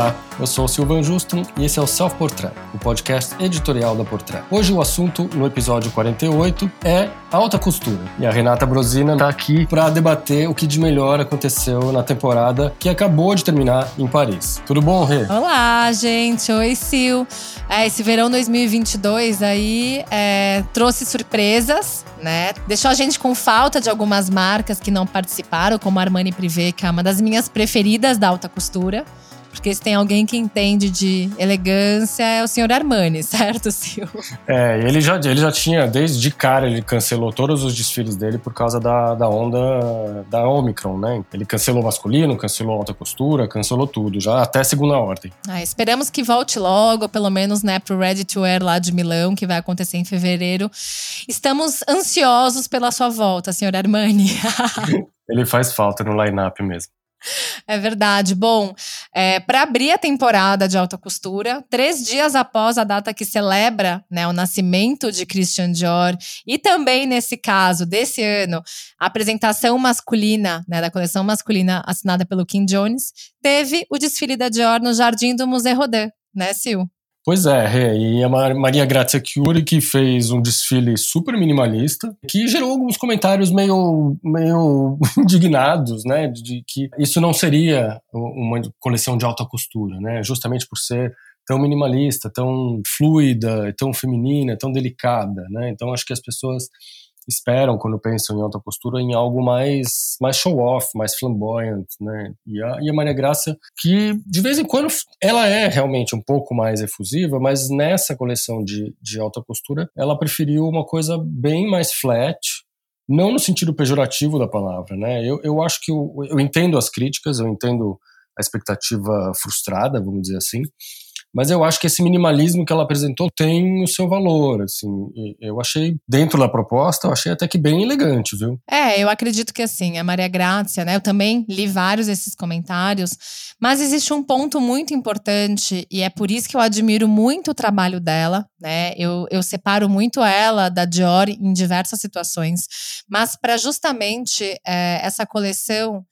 Olá, eu sou o Silvan Justin e esse é o Self Portrait, o podcast editorial da Portrait. Hoje o assunto, no episódio 48, é alta costura. E a Renata Brosina está aqui para debater o que de melhor aconteceu na temporada que acabou de terminar em Paris. Tudo bom, Rê? Olá, gente. Oi, Sil. É, esse verão 2022 aí é, trouxe surpresas, né? Deixou a gente com falta de algumas marcas que não participaram, como a Armani Privé, que é uma das minhas preferidas da alta costura. Porque se tem alguém que entende de elegância é o senhor Armani, certo, Sil? É, ele já, ele já tinha, desde de cara, ele cancelou todos os desfiles dele por causa da, da onda da Omicron, né? Ele cancelou masculino, cancelou alta costura, cancelou tudo, já até segunda ordem. Ah, esperamos que volte logo, pelo menos, né, pro Ready to Wear lá de Milão, que vai acontecer em fevereiro. Estamos ansiosos pela sua volta, senhor Armani. ele faz falta no line-up mesmo. É verdade. Bom, é, para abrir a temporada de alta costura, três dias após a data que celebra né, o nascimento de Christian Dior, e também nesse caso desse ano, a apresentação masculina, né, da coleção masculina assinada pelo Kim Jones, teve o desfile da Dior no Jardim do Museu Rodin, né, Sil? Pois é, e a Maria Grazia Chiuri que fez um desfile super minimalista, que gerou alguns comentários meio, meio indignados, né, de que isso não seria uma coleção de alta costura, né, justamente por ser tão minimalista, tão fluida, tão feminina, tão delicada, né, então acho que as pessoas esperam quando pensam em alta postura em algo mais mais show off, mais flamboyant, né? E a, e a Maria Graça que de vez em quando ela é realmente um pouco mais efusiva, mas nessa coleção de, de alta costura ela preferiu uma coisa bem mais flat, não no sentido pejorativo da palavra, né? Eu, eu acho que eu, eu entendo as críticas, eu entendo a expectativa frustrada, vamos dizer assim, mas eu acho que esse minimalismo que ela apresentou tem o seu valor, assim. Eu achei, dentro da proposta, eu achei até que bem elegante, viu? É, eu acredito que assim, a Maria Grácia, né? Eu também li vários desses comentários, mas existe um ponto muito importante, e é por isso que eu admiro muito o trabalho dela, né? Eu, eu separo muito ela da Dior em diversas situações, mas para justamente é, essa coleção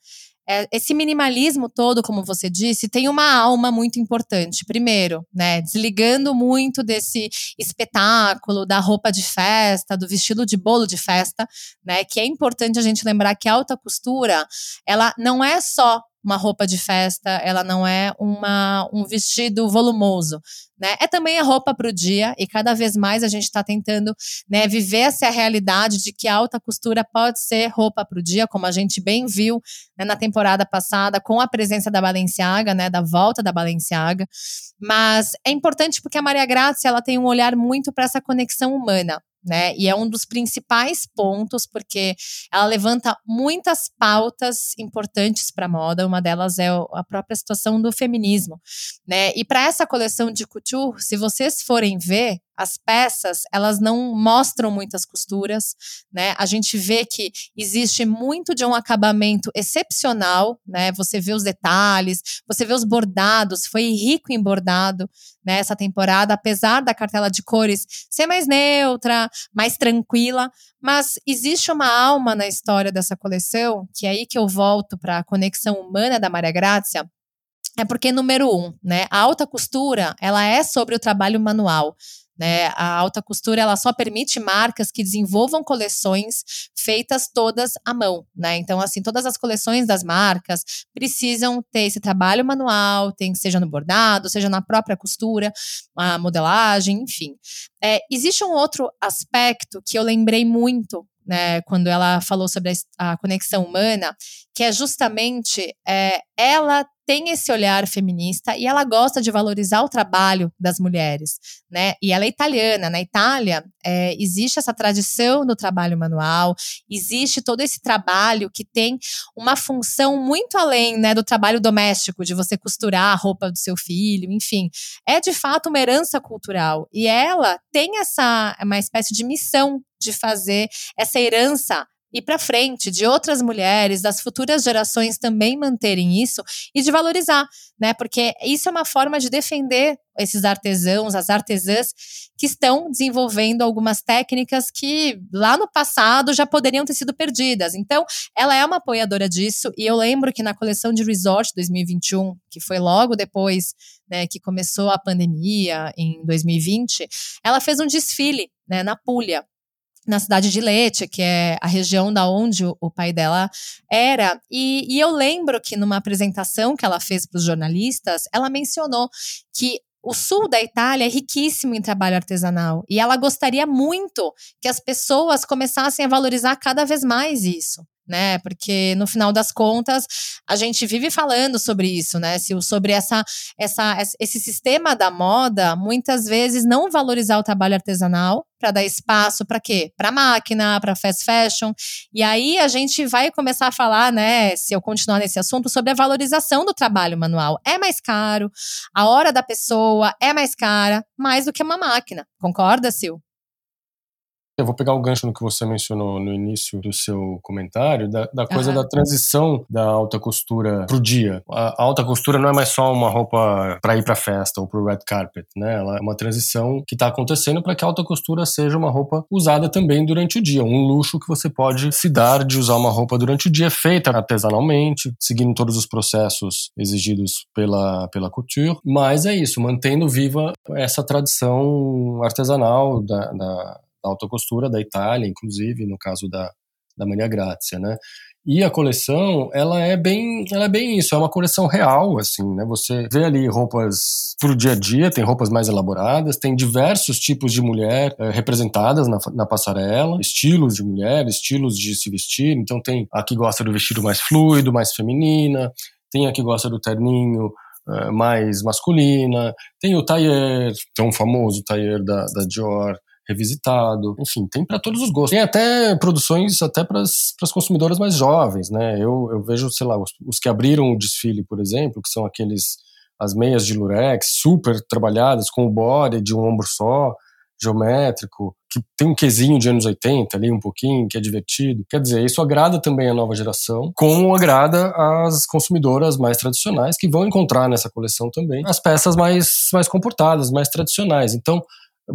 é, esse minimalismo todo, como você disse, tem uma alma muito importante. Primeiro, né, desligando muito desse espetáculo da roupa de festa, do vestido de bolo de festa, né, que é importante a gente lembrar que a alta costura, ela não é só uma roupa de festa, ela não é uma, um vestido volumoso, né? É também a roupa para o dia e cada vez mais a gente está tentando né, viver essa realidade de que alta costura pode ser roupa para o dia, como a gente bem viu né, na temporada passada com a presença da Balenciaga, né, da volta da Balenciaga. Mas é importante porque a Maria Grazia ela tem um olhar muito para essa conexão humana né? E é um dos principais pontos, porque ela levanta muitas pautas importantes para a moda. Uma delas é a própria situação do feminismo, né? E para essa coleção de couture, se vocês forem ver, as peças, elas não mostram muitas costuras, né? A gente vê que existe muito de um acabamento excepcional, né? Você vê os detalhes, você vê os bordados, foi rico em bordado nessa né, temporada, apesar da cartela de cores ser mais neutra, mais tranquila, mas existe uma alma na história dessa coleção, que é aí que eu volto para a conexão humana da Maria Grazia, é porque, número um, né, a alta costura, ela é sobre o trabalho manual. Né? A alta costura ela só permite marcas que desenvolvam coleções feitas todas à mão, né? Então, assim, todas as coleções das marcas precisam ter esse trabalho manual, tem seja no bordado, seja na própria costura, a modelagem, enfim. É, existe um outro aspecto que eu lembrei muito né, quando ela falou sobre a, a conexão humana, que é justamente é, ela tem esse olhar feminista e ela gosta de valorizar o trabalho das mulheres, né? E ela é italiana. Na Itália é, existe essa tradição do trabalho manual, existe todo esse trabalho que tem uma função muito além, né, do trabalho doméstico, de você costurar a roupa do seu filho, enfim, é de fato uma herança cultural. E ela tem essa uma espécie de missão de fazer essa herança ir para frente, de outras mulheres, das futuras gerações também manterem isso e de valorizar, né? Porque isso é uma forma de defender esses artesãos, as artesãs que estão desenvolvendo algumas técnicas que lá no passado já poderiam ter sido perdidas. Então, ela é uma apoiadora disso e eu lembro que na coleção de Resort 2021, que foi logo depois né, que começou a pandemia em 2020, ela fez um desfile né, na Puglia, na cidade de Leite, que é a região da onde o, pai dela era. E, e, eu lembro que numa apresentação que ela fez para os jornalistas, ela mencionou que o sul da Itália é riquíssimo em trabalho artesanal e ela gostaria muito que as pessoas começassem a valorizar cada vez mais isso né? Porque no final das contas, a gente vive falando sobre isso, né? Sobre essa, essa, esse sistema da moda, muitas vezes não valorizar o trabalho artesanal para dar espaço para quê? Para máquina, para fast fashion. E aí a gente vai começar a falar, né, se eu continuar nesse assunto, sobre a valorização do trabalho manual. É mais caro, a hora da pessoa é mais cara, mais do que uma máquina. Concorda, Sil? Eu vou pegar o gancho no que você mencionou no início do seu comentário, da, da coisa da transição da alta costura pro dia. A, alta costura não é mais só uma roupa para ir para festa ou pro red carpet, né? Ela é uma transição que está acontecendo para que a alta costura seja uma roupa usada também durante o dia, um luxo que você pode se dar de usar uma roupa durante o dia feita artesanalmente, seguindo todos os processos exigidos pela pela couture. Mas é isso, mantendo viva essa tradição artesanal da, da da alta costura da Itália, inclusive, no caso da, da Maria Grazia, né? E a coleção, ela é bem, ela é bem isso, é uma coleção real, assim, né? Você vê ali roupas pro dia a dia, tem roupas mais elaboradas, tem diversos tipos de mulher é, representadas na, na passarela, estilos de mulher, estilos de se vestir. Então tem a que gosta do vestido mais fluido, mais feminina, tem a que gosta do terninho é, mais masculina, tem o tailleur, tão famoso tailleur da, da Dior, revisitado, enfim, tem para todos os gostos. Tem até produções até para as consumidoras mais jovens, né? Eu, eu vejo, sei lá, os, os, que abriram o desfile, por exemplo, que são aqueles as meias de lurex super trabalhadas com o body de um ombro só, geométrico, que tem um quesinho de anos 80 ali um pouquinho, que é divertido. Quer dizer, isso agrada também a nova geração, como agrada as consumidoras mais tradicionais que vão encontrar nessa coleção também as peças mais mais comportadas, mais tradicionais. Então,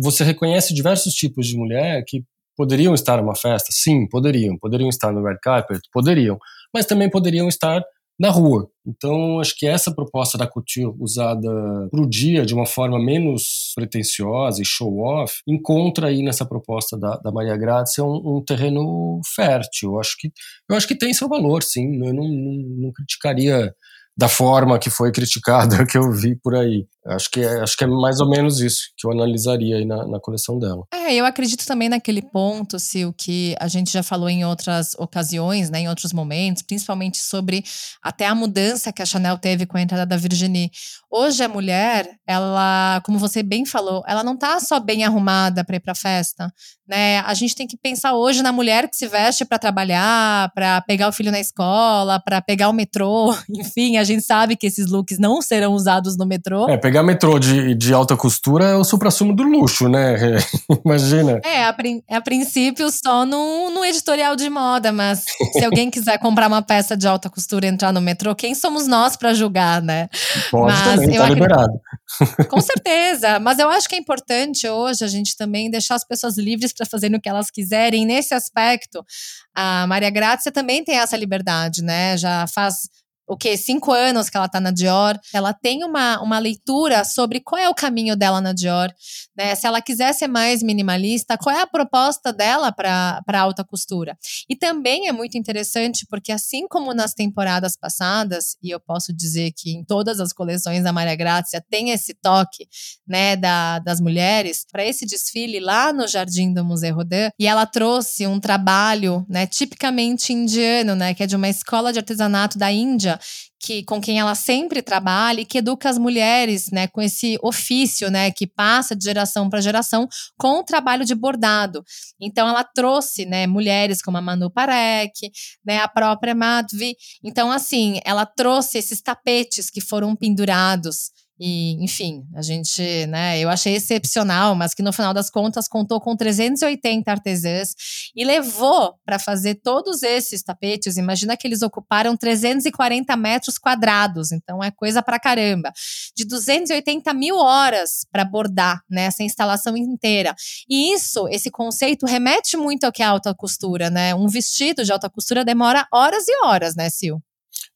você reconhece diversos tipos de mulher que poderiam estar numa festa? Sim, poderiam. Poderiam estar no red carpet? Poderiam. Mas também poderiam estar na rua. Então, acho que essa proposta da couture usada para o dia de uma forma menos pretensiosa e show-off encontra aí nessa proposta da, da Maria Grazia um, um, terreno fértil. Eu acho que eu acho que tem seu valor, sim. Eu não, não, não criticaria da forma que foi criticada que eu vi por aí. Acho que, é, acho que é mais ou menos isso que eu analisaria aí na, na coleção dela. É, eu acredito também naquele ponto, Sil, que a gente já falou em outras ocasiões, né, em outros momentos, principalmente sobre até a mudança que a Chanel teve com a entrada da Virginie. Hoje a mulher, ela, como você bem falou, ela não tá só bem arrumada para ir para festa, né? A gente tem que pensar hoje na mulher que se veste para trabalhar, para pegar o filho na escola, para pegar o metrô, enfim, a gente sabe que esses looks não serão usados no metrô. É, pegar metrô de, de alta costura é o supra-sumo do luxo, né? Imagina. É, a, a princípio só no, no editorial de moda, mas se alguém quiser comprar uma peça de alta costura e entrar no metrô, quem somos nós para julgar, né? Pode mas também, tá liberado. Com certeza, mas eu acho que é importante hoje a gente também deixar as pessoas livres para fazerem o que elas quiserem. nesse aspecto, a Maria Grazia também tem essa liberdade, né? Já faz o que cinco anos que ela está na Dior, ela tem uma, uma leitura sobre qual é o caminho dela na Dior, né? Se ela quiser ser mais minimalista, qual é a proposta dela para alta costura? E também é muito interessante porque assim como nas temporadas passadas, e eu posso dizer que em todas as coleções da Maria Grazia tem esse toque, né, da, das mulheres, para esse desfile lá no Jardim do Museu Rodin, e ela trouxe um trabalho, né, tipicamente indiano, né, que é de uma escola de artesanato da Índia que com quem ela sempre trabalha e que educa as mulheres, né, com esse ofício, né, que passa de geração para geração com o trabalho de bordado. Então ela trouxe, né, mulheres como a Manu Parek, né, a própria Madvi. Então assim, ela trouxe esses tapetes que foram pendurados E, enfim, a gente, né, eu achei excepcional, mas que no final das contas contou com 380 artesãs e levou para fazer todos esses tapetes. Imagina que eles ocuparam 340 metros quadrados, então é coisa para caramba. De 280 mil horas para bordar nessa né, instalação inteira. E isso, esse conceito, remete muito ao que é alta costura, né? Um vestido de alta costura demora horas e horas, né, Sil?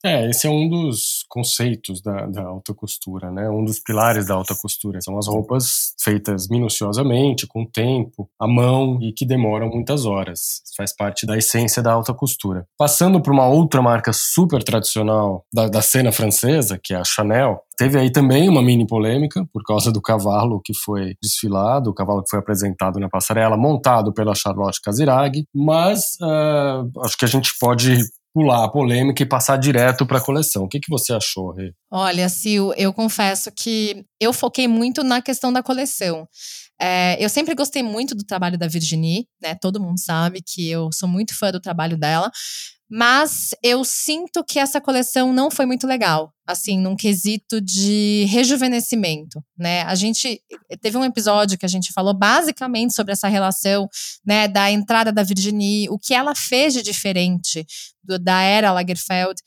É, esse é um dos conceitos da, da alta costura, né? Um dos pilares da alta costura. São as roupas feitas minuciosamente, com tempo, à mão e que demoram muitas horas. Faz parte da essência da alta costura. Passando para uma outra marca super tradicional da, da cena francesa, que é a Chanel, teve aí também uma mini polêmica por causa do cavalo que foi desfilado, o cavalo que foi apresentado na passarela, montado pela Charlotte Casiraghi, mas uh, acho que a gente pode pular a polêmica e passar direto para a coleção. O que, que você achou, Rê? Olha, Sil, eu confesso que eu foquei muito na questão da coleção. É, eu sempre gostei muito do trabalho da Virginie, né? Todo mundo sabe que eu sou muito fã do trabalho dela. Mas eu sinto que essa coleção não foi muito legal, assim, num quesito de rejuvenescimento, né? A gente teve um episódio que a gente falou basicamente sobre essa relação, né, da entrada da Virginie, o que ela fez de diferente do, da era Lagerfeld.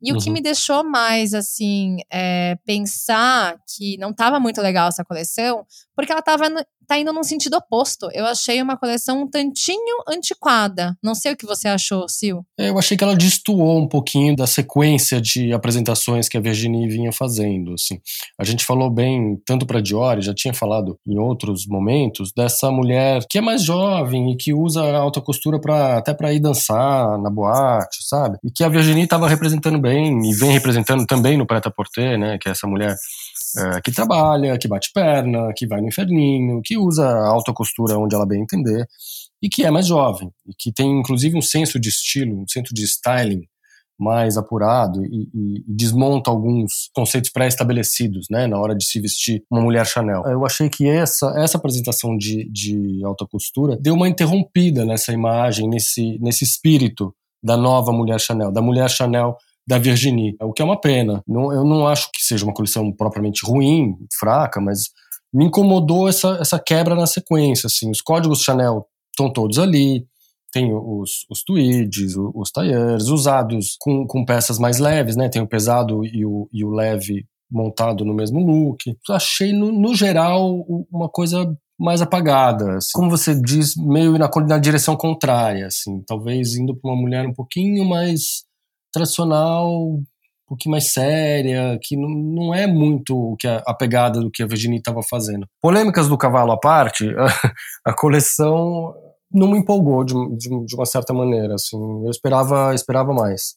E uhum. o que uhum. me deixou mais, assim, é, pensar que não estava muito legal essa coleção, porque ela estava tá indo num sentido oposto. Eu achei uma coleção um tantinho antiquada. Não sei o que você achou, Sil. É, eu achei que ela destoou um pouquinho da sequência de apresentações que a Virginie vinha fazendo. Assim. A gente falou bem, tanto para Dior, já tinha falado em outros momentos, dessa mulher que é mais jovem e que usa a alta costura pra, até para ir dançar na boate, sabe? E que a Virginie estava representando bem e vem representando também no Preta-Porter, né? Que é essa mulher é, que trabalha, que bate perna, que vai no inferninho, que usa alta costura onde ela bem entender e que é mais jovem e que tem inclusive um senso de estilo, um senso de styling mais apurado e, e, e desmonta alguns conceitos pré-estabelecidos, né, na hora de se vestir uma mulher Chanel. Eu achei que essa essa apresentação de, de alta costura deu uma interrompida nessa imagem, nesse nesse espírito da nova mulher Chanel, da mulher Chanel da Virginie, o que é uma pena. Não, eu não acho que seja uma coleção propriamente ruim, fraca, mas me incomodou essa, essa quebra na sequência. Assim, os códigos Chanel estão todos ali, tem os, os tweeds, os, os usados com, com peças mais leves, né? Tem o pesado e o, e o leve montado no mesmo look. Achei, no, no geral, uma coisa mais apagada. Assim. Como você diz, meio na, na direção contrária, assim. Talvez indo para uma mulher um pouquinho mais tradicional, um pouquinho mais séria, que não, não é muito o que a, a pegada do que a Virginie estava fazendo. Polêmicas do cavalo à parte, a, a coleção não me empolgou de, de, de, uma certa maneira, assim, eu esperava, esperava mais.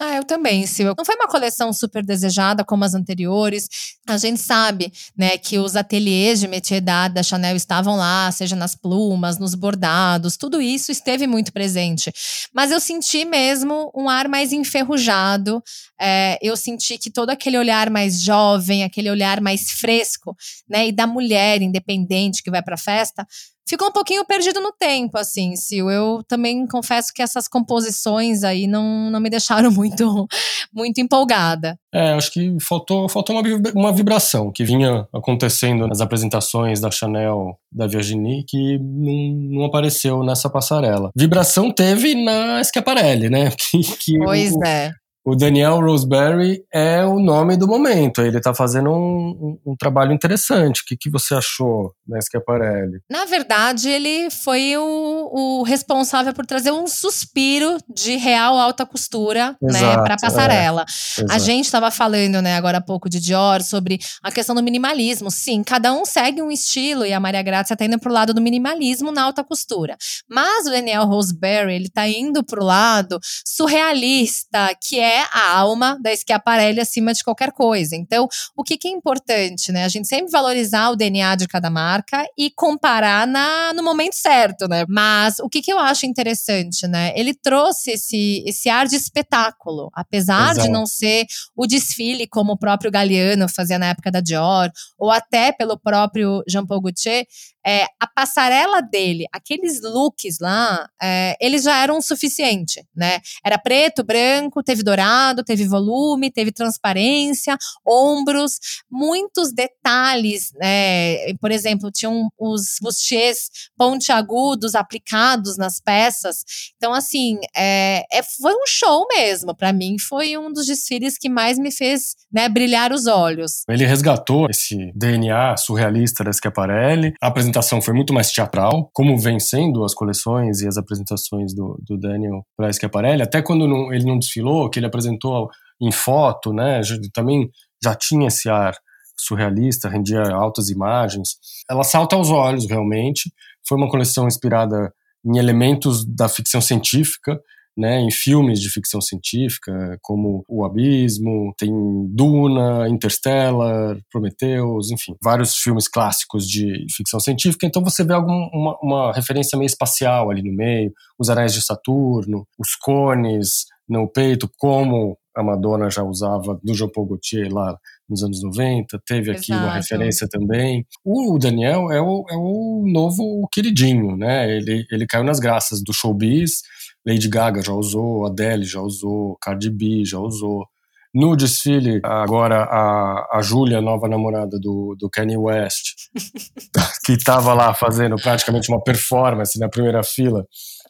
Ah, eu também, Sil. Não foi uma coleção super desejada como as anteriores. A gente sabe, né, que os ateliês de métier da Chanel estavam lá, seja nas plumas, nos bordados, tudo isso esteve muito presente. Mas eu senti mesmo um ar mais enferrujado. É, eu senti que todo aquele olhar mais jovem, aquele olhar mais fresco, né, e da mulher independente que vai para a festa, ficou um pouquinho perdido no tempo, assim, Sil. Eu também confesso que essas composições aí não, não me deixaram muito, muito empolgada. É, acho que faltou, faltou uma, uma vibração que vinha acontecendo nas apresentações da Chanel, da Virginie, que não, não apareceu nessa passarela. Vibração teve na Schiaparelli, né? Que, que pois o, é o Daniel Roseberry é o nome do momento. Ele está fazendo um, um, um, trabalho interessante. O que, que você achou, né, Schiaparelli? Na verdade, ele foi o, o, responsável por trazer um suspiro de real alta costura né, para a passarela. É, a gente estava falando né, agora há pouco de Dior sobre a questão do minimalismo. Sim, cada um segue um estilo e a Maria Grazia está indo para o lado do minimalismo na alta costura. Mas o Daniel Roseberry, ele está indo para o lado surrealista, que é é a alma da Schiaparelli acima de qualquer coisa. Então, o que, que é importante, né? A gente sempre valorizar o DNA de cada marca e comparar na, no momento certo, né? Mas o que, que eu acho interessante, né? Ele trouxe esse, esse ar de espetáculo, apesar Exato. de não ser o desfile como o próprio Galliano fazia na época da Dior, ou até pelo próprio Jean Paul Gaultier, é, a passarela dele, aqueles looks lá, é, eles já eram o suficiente, né? Era preto, branco, teve dourado, teve volume, teve transparência, ombros, muitos detalhes, né? Por exemplo, tinham os bustiers pontiagudos aplicados nas peças. Então, assim, é, é foi um show mesmo. Para mim, foi um dos desfiles que mais me fez né, brilhar os olhos. Ele resgatou esse DNA surrealista da Schiaparelli. A apresentação foi muito mais teatral, como vem sendo as coleções e as apresentações do, do Daniel para Schiaparelli. Até quando não, ele não desfilou, que ele apresentou em foto, né, também já tinha esse ar surrealista, rendia altas imagens. Ela salta aos olhos, realmente. Foi uma coleção inspirada em elementos da ficção científica, né, em filmes de ficção científica, como O Abismo, tem Duna, Interstellar, Prometheus, enfim, vários filmes clássicos de ficção científica. Então você vê alguma uma, uma referência meio espacial ali no meio, os anéis de Saturno, os cones no peito, como a Madonna já usava do Jean Paul Gaultier lá nos anos 90, teve aqui Exato. uma referência também. O Daniel é o, é o novo queridinho, né? Ele, ele caiu nas graças do showbiz, Lady Gaga já usou, Adele já usou, Cardi B já usou. No desfile, agora a, a Júlia, nova namorada do, do Kanye West, que estava lá fazendo praticamente uma performance na primeira fila,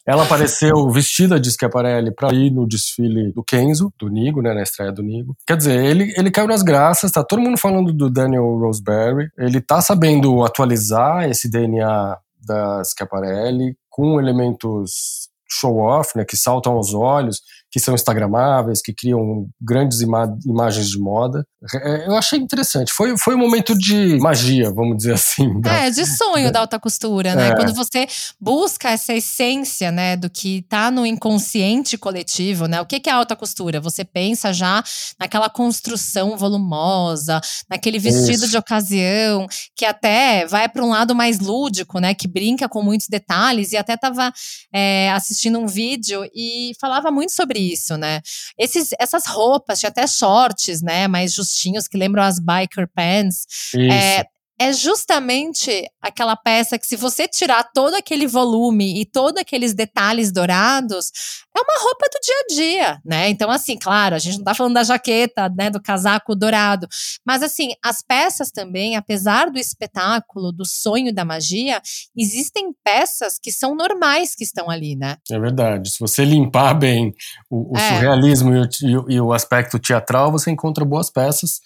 ela apareceu vestida de Schiaparelli para ir no desfile do Kenzo, do Nigo, né, na estreia do Nigo. Quer dizer, ele, ele caiu nas graças, tá todo mundo falando do Daniel Roseberry, ele tá sabendo atualizar esse DNA da Schiaparelli com elementos show-off, né, que saltam aos olhos, que são instagramáveis, que criam grandes ima imagens de moda. É, eu achei interessante. Foi, foi um momento de magia, vamos dizer assim. Da, é, de sonho da, da alta costura, né? É. Quando você busca essa essência, né, do que está no inconsciente coletivo, né? O que, que é alta costura? Você pensa já naquela construção volumosa, naquele vestido Isso. de ocasião, que até vai para um lado mais lúdico, né? Que brinca com muitos detalhes. E até estava é, assistindo um vídeo e falava muito sobre isso, né? Esses, essas roupas, tinha até shorts, né? Mais justinhos, que lembram as biker pants. É, é justamente aquela peça que, se você tirar todo aquele volume e todos aqueles detalhes dourados, é uma roupa do dia a dia, né? Então, assim, claro, a gente não tá falando da jaqueta, né, do casaco dourado, mas assim, as peças também, apesar do espetáculo, do sonho da magia, existem peças que são normais que estão ali, né? É verdade. Se você limpar bem o, o é. surrealismo e o, e o aspecto teatral, você encontra boas peças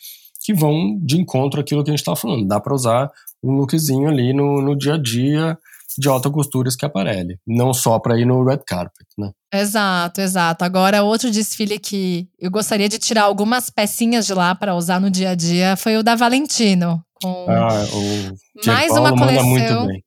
que vão de encontro àquilo que a gente está falando. Dá para usar um lookzinho ali no, no dia a dia de alta costura Schiaparelli, não só para ir no red carpet, né? Exato, exato. Agora, outro desfile que eu gostaria de tirar algumas pecinhas de lá para usar no dia a dia foi o da Valentino. Com ah, o mais Paulo uma coleção. muito bem.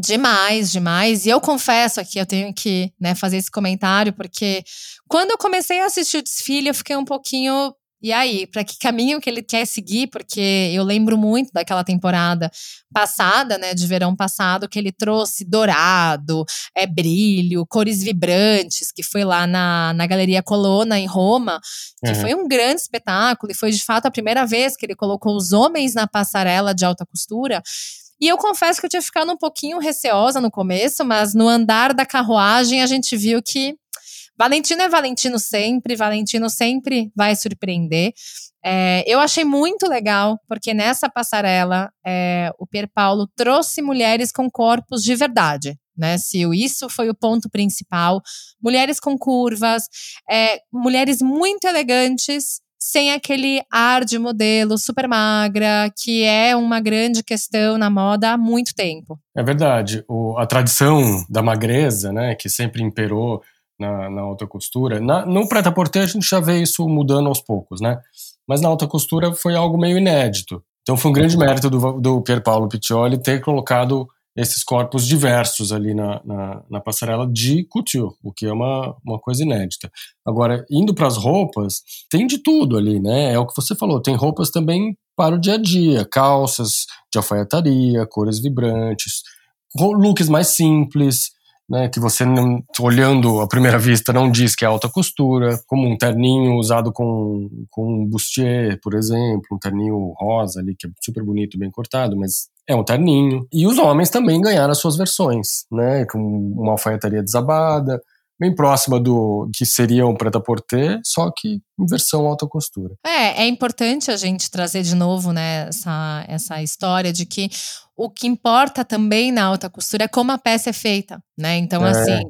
Demais, demais. E eu confesso aqui, eu tenho que né, fazer esse comentário, porque quando eu comecei a assistir o desfile, eu fiquei um pouquinho e aí, para que caminho que ele quer seguir? Porque eu lembro muito daquela temporada passada, né, de verão passado, que ele trouxe dourado, é brilho, cores vibrantes, que foi lá na, na Galeria Colonna em Roma, que uhum. foi um grande espetáculo e foi de fato a primeira vez que ele colocou os homens na passarela de alta costura. E eu confesso que eu tinha ficado um pouquinho receosa no começo, mas no andar da carruagem a gente viu que Valentino é Valentino sempre, Valentino sempre vai surpreender. É, eu achei muito legal, porque nessa passarela é, o Pier Paulo trouxe mulheres com corpos de verdade. Né, Sil? Isso foi o ponto principal. Mulheres com curvas, é, mulheres muito elegantes, sem aquele ar de modelo super magra, que é uma grande questão na moda há muito tempo. É verdade. O, a tradição da magreza, né, que sempre imperou na, na alta costura. Na, no prêt-à-porter a gente já vê isso mudando aos poucos, né? Mas na alta costura foi algo meio inédito. Então foi um grande mérito do, do Pier Paolo Piccioli ter colocado esses corpos diversos ali na, na, na, passarela de couture, o que é uma, uma coisa inédita. Agora, indo para as roupas, tem de tudo ali, né? É o que você falou, tem roupas também para o dia a dia, calças de alfaiataria, cores vibrantes, looks mais simples, né, que você olhando à primeira vista não diz que é alta costura, como um terninho usado com, com um bustier, por exemplo, um terninho rosa ali que é super bonito, bem cortado, mas é um terninho. E os homens também ganharam as suas versões, né? Com uma alfaiataria desabada, bem próxima do que seria um preta-porter, só que em versão alta costura. É, é importante a gente trazer de novo, né, essa, essa história de que o que importa também na alta costura é como a peça é feita, né? Então, é. assim,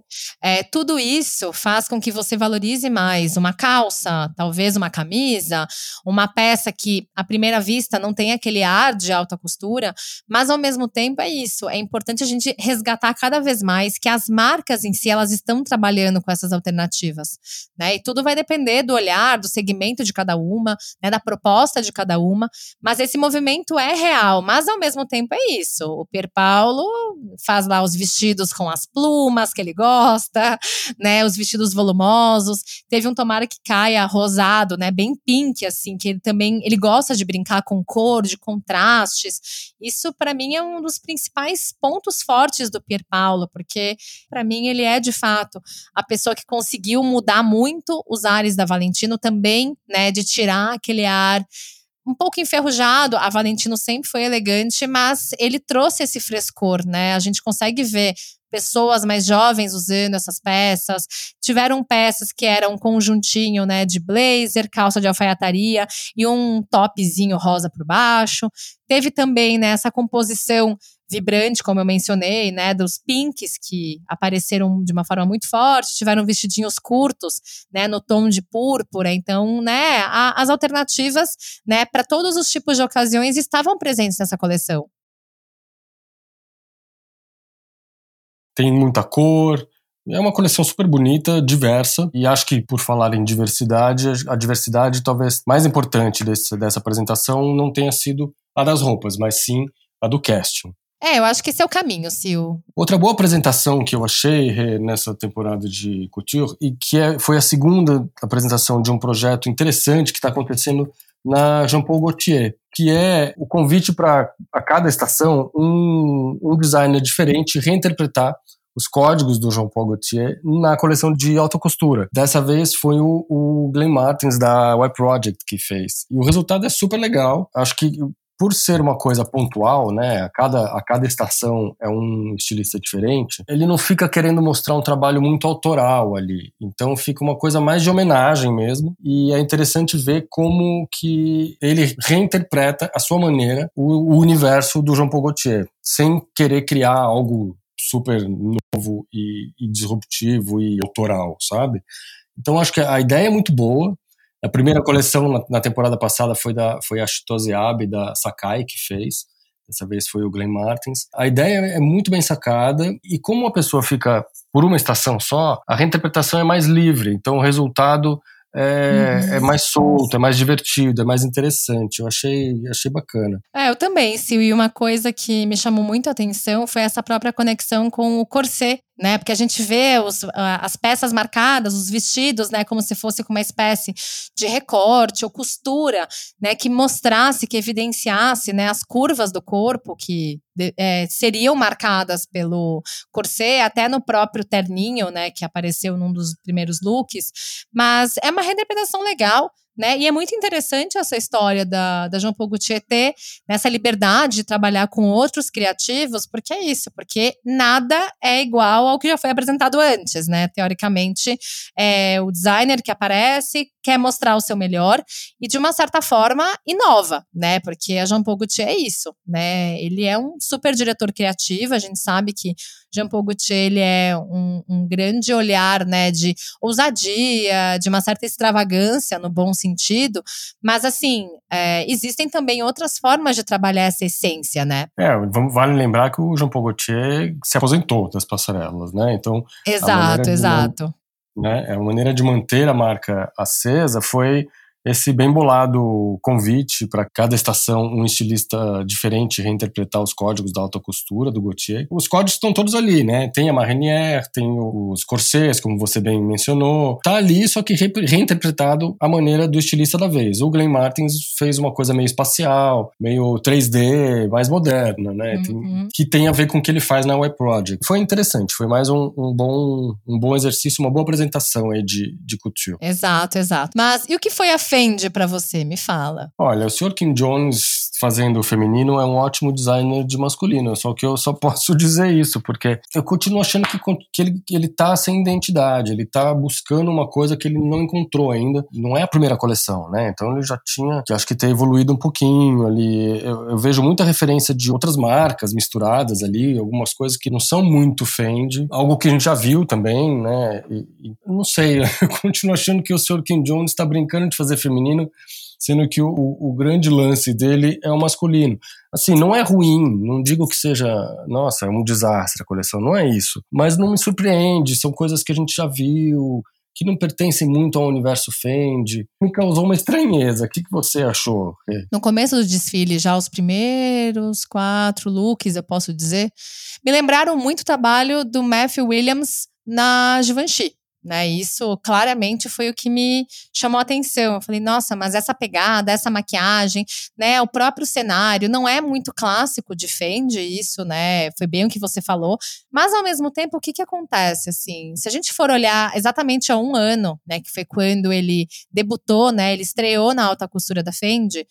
é, tudo isso faz com que você valorize mais uma calça, talvez uma camisa, uma peça que, à primeira vista, não tem aquele ar de alta costura, mas ao mesmo tempo é isso. É importante a gente resgatar cada vez mais que as marcas em si elas estão trabalhando com essas alternativas, né? E tudo vai depender do olhar, do segmento de cada uma, né? Da proposta de cada uma, mas esse movimento é real, mas ao mesmo tempo é isso. O Pier Paulo faz lá os vestidos com as plumas que ele gosta, né? Os vestidos volumosos. Teve um tomara que caia rosado, né? Bem pink, assim, que ele também ele gosta de brincar com cor, de contrastes. Isso para mim é um dos principais pontos fortes do Pier Paulo, porque para mim ele é de fato a pessoa que conseguiu mudar muito os ares da Valentino também, né? De tirar aquele ar um pouco enferrujado. A Valentino sempre foi elegante, mas ele trouxe esse frescor, né? A gente consegue ver pessoas mais jovens usando essas peças. Tiveram peças que eram um conjuntinho, né, de blazer, calça de alfaiataria e um topzinho rosa por baixo. Teve também né, essa composição vibrante, como eu mencionei, né, dos pinks que apareceram de uma forma muito forte, tiveram vestidinhos curtos, né, no tom de púrpura. Então, né, a, as alternativas, né, para todos os tipos de ocasiões estavam presentes nessa coleção. Tem muita cor, é uma coleção super bonita, diversa, e acho que por falar em diversidade, a diversidade talvez mais importante desse, dessa apresentação não tenha sido a das roupas, mas sim a do casting. É, eu acho que esse é o caminho, Sil. Outra boa apresentação que eu achei nessa temporada de Couture, e que é, foi a segunda apresentação de um projeto interessante que está acontecendo na Jean Paul Gaultier, que é o convite para a cada estação um, um designer diferente reinterpretar os códigos do Jean Paul Gaultier na coleção de alta costura. Dessa vez foi o, o Glenn Martins da Y Project que fez. E o resultado é super legal. Acho que por ser uma coisa pontual, né, a cada, a cada estação é um estilista diferente, ele não fica querendo mostrar um trabalho muito autoral ali. Então fica uma coisa mais de homenagem mesmo. E é interessante ver como que ele reinterpreta à sua maneira o, o universo do Jean Paul Gaultier, sem querer criar algo super novo e, e disruptivo e autoral, sabe? Então acho que a ideia é muito boa, a primeira coleção na, na temporada passada foi, da, foi a Chitose Abe da Sakai que fez. Dessa vez foi o Glenn Martins. A ideia é muito bem sacada e como a pessoa fica por uma estação só, a reinterpretação é mais livre. Então o resultado é, uhum. é, mais solto, é mais divertido, é mais interessante. Eu achei, achei bacana. É, eu também, Sil. E uma coisa que me chamou muito a atenção foi essa própria conexão com o corset né? Porque a gente vê os, as peças marcadas, os vestidos, né? Como se fosse com uma espécie de recorte ou costura, né? Que mostrasse, que evidenciasse, né? As curvas do corpo que é, seriam marcadas pelo corset, até no próprio terninho, né? Que apareceu num dos primeiros looks. Mas é uma reinterpretação legal, né? E é muito interessante essa história da, da Jean Paul Gaultier ter nessa liberdade de trabalhar com outros criativos, porque é isso, porque nada é igual ao que já foi apresentado antes, né? Teoricamente, é o designer que aparece quer mostrar o seu melhor e de uma certa forma inova, né? Porque a Jean Paul Gaultier é isso, né? Ele é um super diretor criativo, a gente sabe que Jean Paul Gaultier ele é um, um grande olhar, né, de ousadia, de uma certa extravagância no bom sentido, mas assim, é, existem também outras formas de trabalhar essa essência, né? É, vale lembrar que o Jean Paul Gaultier se aposentou das passarelas, né? Então, exato, exato. Né, a maneira de manter a marca acesa foi esse bem bolado convite para cada estação um estilista diferente reinterpretar os códigos da alta costura do Gautier. Os códigos estão todos ali, né? Tem a Marinière, tem os corsets, como você bem mencionou. Tá ali, só que reinterpretado à maneira do estilista da vez. O Glenn Martins fez uma coisa meio espacial, meio 3D, mais moderna, né? Uhum. Tem, que tem a ver com o que ele faz na Web Project. Foi interessante, foi mais um, um, bom, um bom exercício, uma boa apresentação aí de, de couture. Exato, exato. Mas e o que foi a Fendi para você? Me fala. Olha, o Sr. Kim Jones fazendo o feminino é um ótimo designer de masculino, só que eu só posso dizer isso, porque eu continuo achando que, que ele, ele tá sem identidade, ele tá buscando uma coisa que ele não encontrou ainda. Não é a primeira coleção, né? Então ele já tinha, que acho que ter evoluído um pouquinho ali. Eu, eu, vejo muita referência de outras marcas misturadas ali, algumas coisas que não são muito Fendi, algo que a gente já viu também, né? E, e não sei, eu continuo achando que o Sr. Kim Jones está brincando de fazer feminino sendo que o, o, grande lance dele é o masculino. Assim, não é ruim, não digo que seja, nossa, é um desastre a coleção, não é isso. Mas não me surpreende, são coisas que a gente já viu, que não pertencem muito ao universo Fendi. Me causou uma estranheza. O que, que você achou? No começo do desfile, já os primeiros quatro looks, eu posso dizer, me lembraram muito o trabalho do Matthew Williams na Givenchy. Né, isso claramente foi o que me chamou a atenção. Eu falei, nossa, mas essa pegada, essa maquiagem, né, o próprio cenário não é muito clássico de Fendi, isso, né, foi bem o que você falou. Mas ao mesmo tempo, o que que acontece assim? Se a gente for olhar exatamente há um ano, né, que foi quando ele debutou, né, ele estreou na alta costura da Fendi,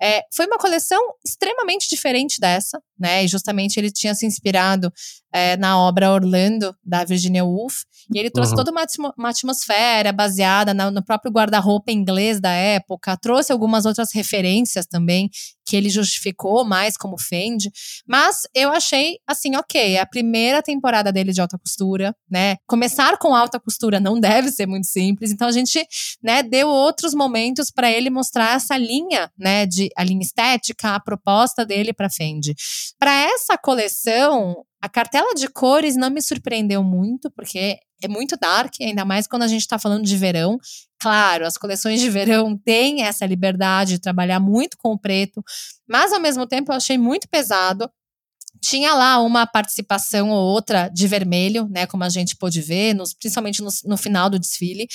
é, foi uma coleção extremamente diferente dessa, né, e justamente ele tinha se inspirado é, na obra Orlando, da Virginia Woolf, e ele trouxe uhum. toda uma, uma, atmosfera baseada na, no próprio guarda-roupa inglês da época, trouxe algumas outras referências também que ele justificou mais como Fendi, mas eu achei assim, ok, é a primeira temporada dele de alta costura, né? Começar com alta costura não deve ser muito simples, então a gente, né, deu outros momentos para ele mostrar essa linha, né, de a linha estética, a proposta dele para Fendi. Para essa coleção, a cartela de cores não me surpreendeu muito, porque é muito dark, ainda mais quando a gente está falando de verão. Claro, as coleções de verão têm essa liberdade de trabalhar muito com o preto, mas ao mesmo tempo eu achei muito pesado. Tinha lá uma participação ou outra de vermelho, né? Como a gente pôde ver, nos, principalmente no, no, final do desfile.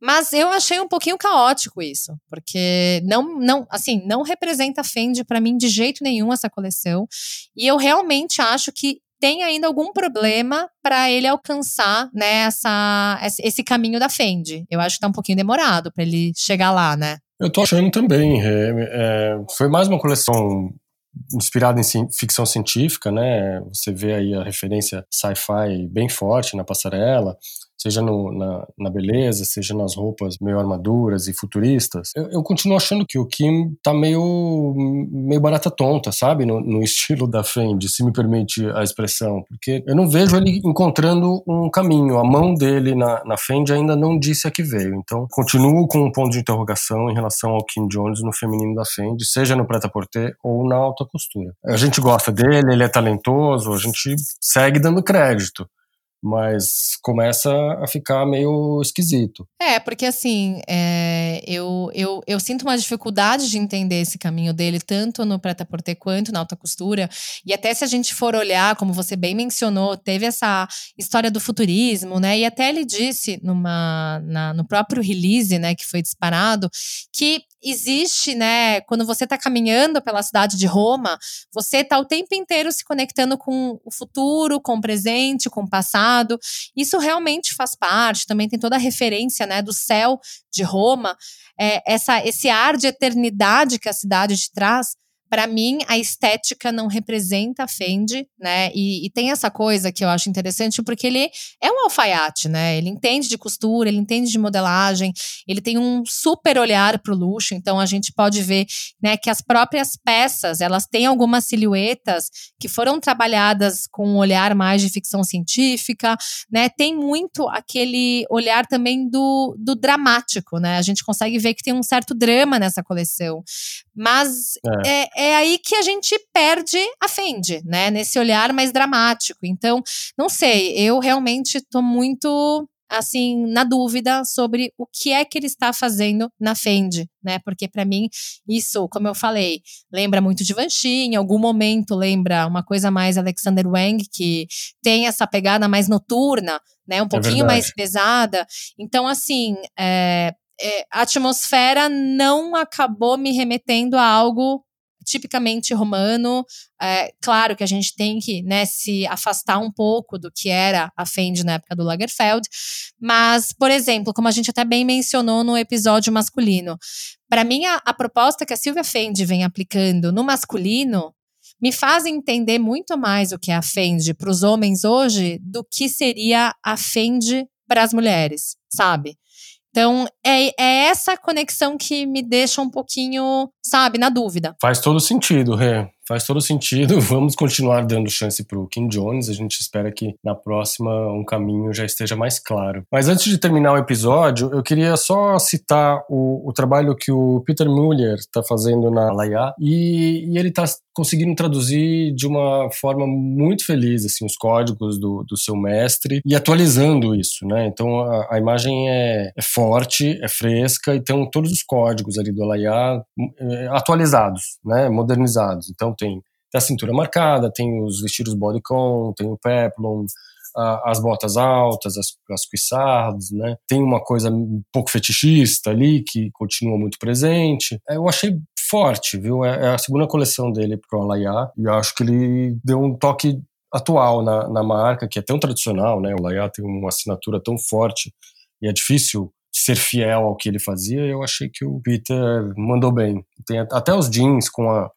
Mas eu achei um pouquinho caótico isso, porque não, não, assim, não representa Fendi para mim de jeito nenhum essa coleção. E eu realmente acho que tem ainda algum problema para ele alcançar né, essa, esse caminho da Fendi. Eu acho que está um pouquinho demorado para ele chegar lá, né? Eu tô achando também. É, é, foi mais uma coleção inspirada em ficção científica, né? Você vê aí a referência sci-fi bem forte na passarela seja no, na, na, beleza, seja nas roupas meio armaduras e futuristas, eu, eu, continuo achando que o Kim tá meio, meio barata tonta, sabe? No, no, estilo da Fendi, se me permite a expressão. Porque eu não vejo ele encontrando um caminho. A mão dele na, na Fendi ainda não disse a que veio. Então, continuo com um ponto de interrogação em relação ao Kim Jones no feminino da Fendi, seja no prêt-à-porter ou na alta costura. A gente gosta dele, ele é talentoso, a gente segue dando crédito mas começa a ficar meio esquisito. É, porque assim, é, eu, eu, eu sinto uma dificuldade de entender esse caminho dele, tanto no prêt-à-porter quanto na alta costura. E até se a gente for olhar, como você bem mencionou, teve essa história do futurismo, né? E até ele disse numa, na, no próprio release, né, que foi disparado, que existe, né, quando você está caminhando pela cidade de Roma, você está o tempo inteiro se conectando com o futuro, com o presente, com o passado. Isso realmente faz parte, também tem toda a referência, né, do céu de Roma, é, essa, esse ar de eternidade que a cidade te traz para mim, a estética não representa a Fendi, né? E, e, tem essa coisa que eu acho interessante, porque ele é um alfaiate, né? Ele entende de costura, ele entende de modelagem, ele tem um super olhar para o luxo. Então, a gente pode ver né, que as próprias peças, elas têm algumas silhuetas que foram trabalhadas com um olhar mais de ficção científica, né? Tem muito aquele olhar também do, do dramático, né? A gente consegue ver que tem um certo drama nessa coleção. Mas é. é é aí que a gente perde a Fendi, né? Nesse olhar mais dramático. Então, não sei, eu realmente tô muito assim, na dúvida sobre o que é que ele está fazendo na Fendi, né? Porque para mim isso, como eu falei, lembra muito de Givenchy, em algum momento lembra uma coisa mais Alexander Wang, que tem essa pegada mais noturna, né? Um é pouquinho mais pesada. Então, assim, é, é, a atmosfera não acabou me remetendo a algo tipicamente romano. É, claro que a gente tem que né, se afastar um pouco do que era a Fendi na época do Lagerfeld, mas, por exemplo, como a gente até bem mencionou no episódio masculino, para mim a, a proposta que a Silvia Fendi vem aplicando no masculino me faz entender muito mais o que é a Fendi para os homens hoje do que seria a Fendi para as mulheres, sabe? Então, é, é essa conexão que me deixa um pouquinho, sabe, na dúvida. Faz todo sentido, Rê. Faz todo sentido. Vamos continuar dando chance para o Kim Jones. A gente espera que na próxima um caminho já esteja mais claro. Mas antes de terminar o episódio, eu queria só citar o, o trabalho que o Peter Muller está fazendo na Laia e, e ele está conseguindo traduzir de uma forma muito feliz assim os códigos do, do seu mestre e atualizando isso, né? Então a, a imagem é, é, forte, é fresca e tem todos os códigos ali do Laia é, atualizados, né? Modernizados. Então tem, tem a cintura marcada, tem os vestidos bodycon, tem o peplon, as botas altas, as, as cuissards, né? Tem uma coisa um pouco fetichista ali que continua muito presente. É, eu achei forte, viu? É, é a segunda coleção dele pro Alaya e acho que ele deu um toque atual na, na marca, que é tão tradicional, né? O Alaya tem uma assinatura tão forte e é difícil ser fiel ao que ele fazia. Eu achei que o Peter mandou bem. Tem até os jeans com a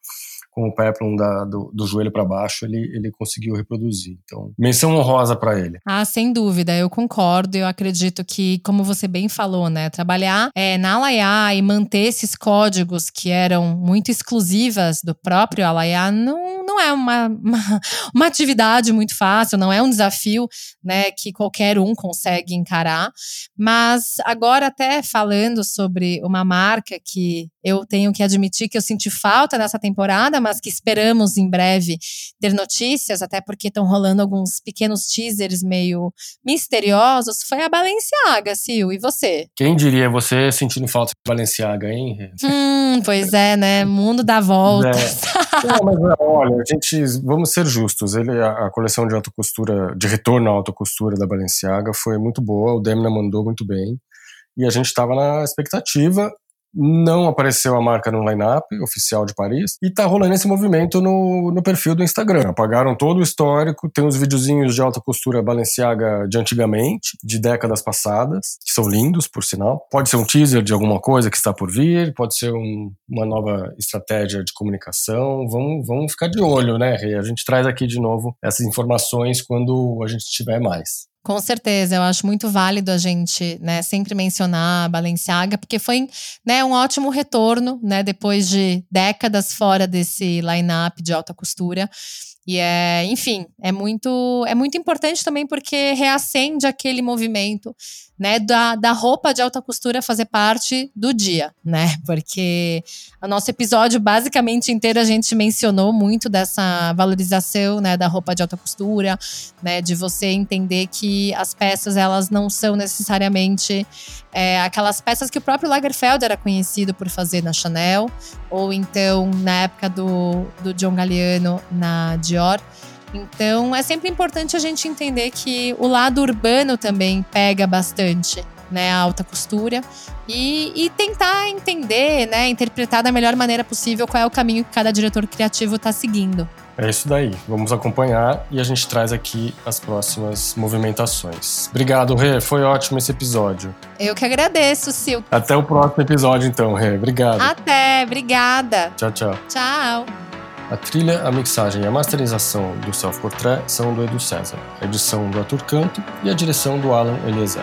com o peplum da, do, do, joelho para baixo, ele, ele conseguiu reproduzir. Então, menção honrosa para ele. Ah, sem dúvida, eu concordo. Eu acredito que, como você bem falou, né, trabalhar é, na Alaya e manter esses códigos que eram muito exclusivas do próprio Alaya não, não é uma, uma, uma atividade muito fácil, não é um desafio né, que qualquer um consegue encarar. Mas agora, até falando sobre uma marca que eu tenho que admitir que eu senti falta nessa temporada, mas que esperamos em breve ter notícias, até porque estão rolando alguns pequenos teasers meio misteriosos, foi a Balenciaga, Sil. E você? Quem diria você sentindo falta de Balenciaga, hein? Hum, pois é, né? Mundo dá voltas. É. Não, mas olha, a gente, vamos ser justos, ele, a, a coleção de alta costura, de retorno à alta costura da Balenciaga foi muito boa, o Demna mandou muito bem. E a gente estava na expectativa não apareceu a marca no line-up oficial de Paris e tá rolando esse movimento no, no perfil do Instagram. Apagaram todo o histórico, tem os videozinhos de alta costura Balenciaga de antigamente, de décadas passadas, que são lindos, por sinal. Pode ser um teaser de alguma coisa que está por vir, pode ser um, uma nova estratégia de comunicação. Vamos, vamos ficar de olho, né, Rê? A gente traz aqui de novo essas informações quando a gente tiver mais. Com certeza, eu acho muito válido a gente, né, sempre mencionar a Balenciaga, porque foi, né, um ótimo retorno, né, depois de décadas fora desse line-up de alta costura. E é, enfim, é muito, é muito importante também porque reacende aquele movimento, né, da, da roupa de alta costura fazer parte do dia, né? Porque o nosso episódio basicamente inteiro a gente mencionou muito dessa valorização, né, da roupa de alta costura, né, de você entender que as peças elas não são necessariamente é, aquelas peças que o próprio Lagerfeld era conhecido por fazer na Chanel, ou então na época do, do John Galliano na Dior. Então é sempre importante a gente entender que o lado urbano também pega bastante né, a alta costura e, e, tentar entender, né, interpretar da melhor maneira possível qual é o caminho que cada diretor criativo está seguindo. É isso daí. Vamos acompanhar e a gente traz aqui as próximas movimentações. Obrigado, Rê. Foi ótimo esse episódio. Eu que agradeço, Sil. Até o próximo episódio, então, Rê. Obrigado. Até. Obrigada. Tchau, tchau. Tchau. A trilha, a mixagem e a masterização do Self Portrait são do Edu César, a edição do Arthur Canto e a direção do Alan Eliezer.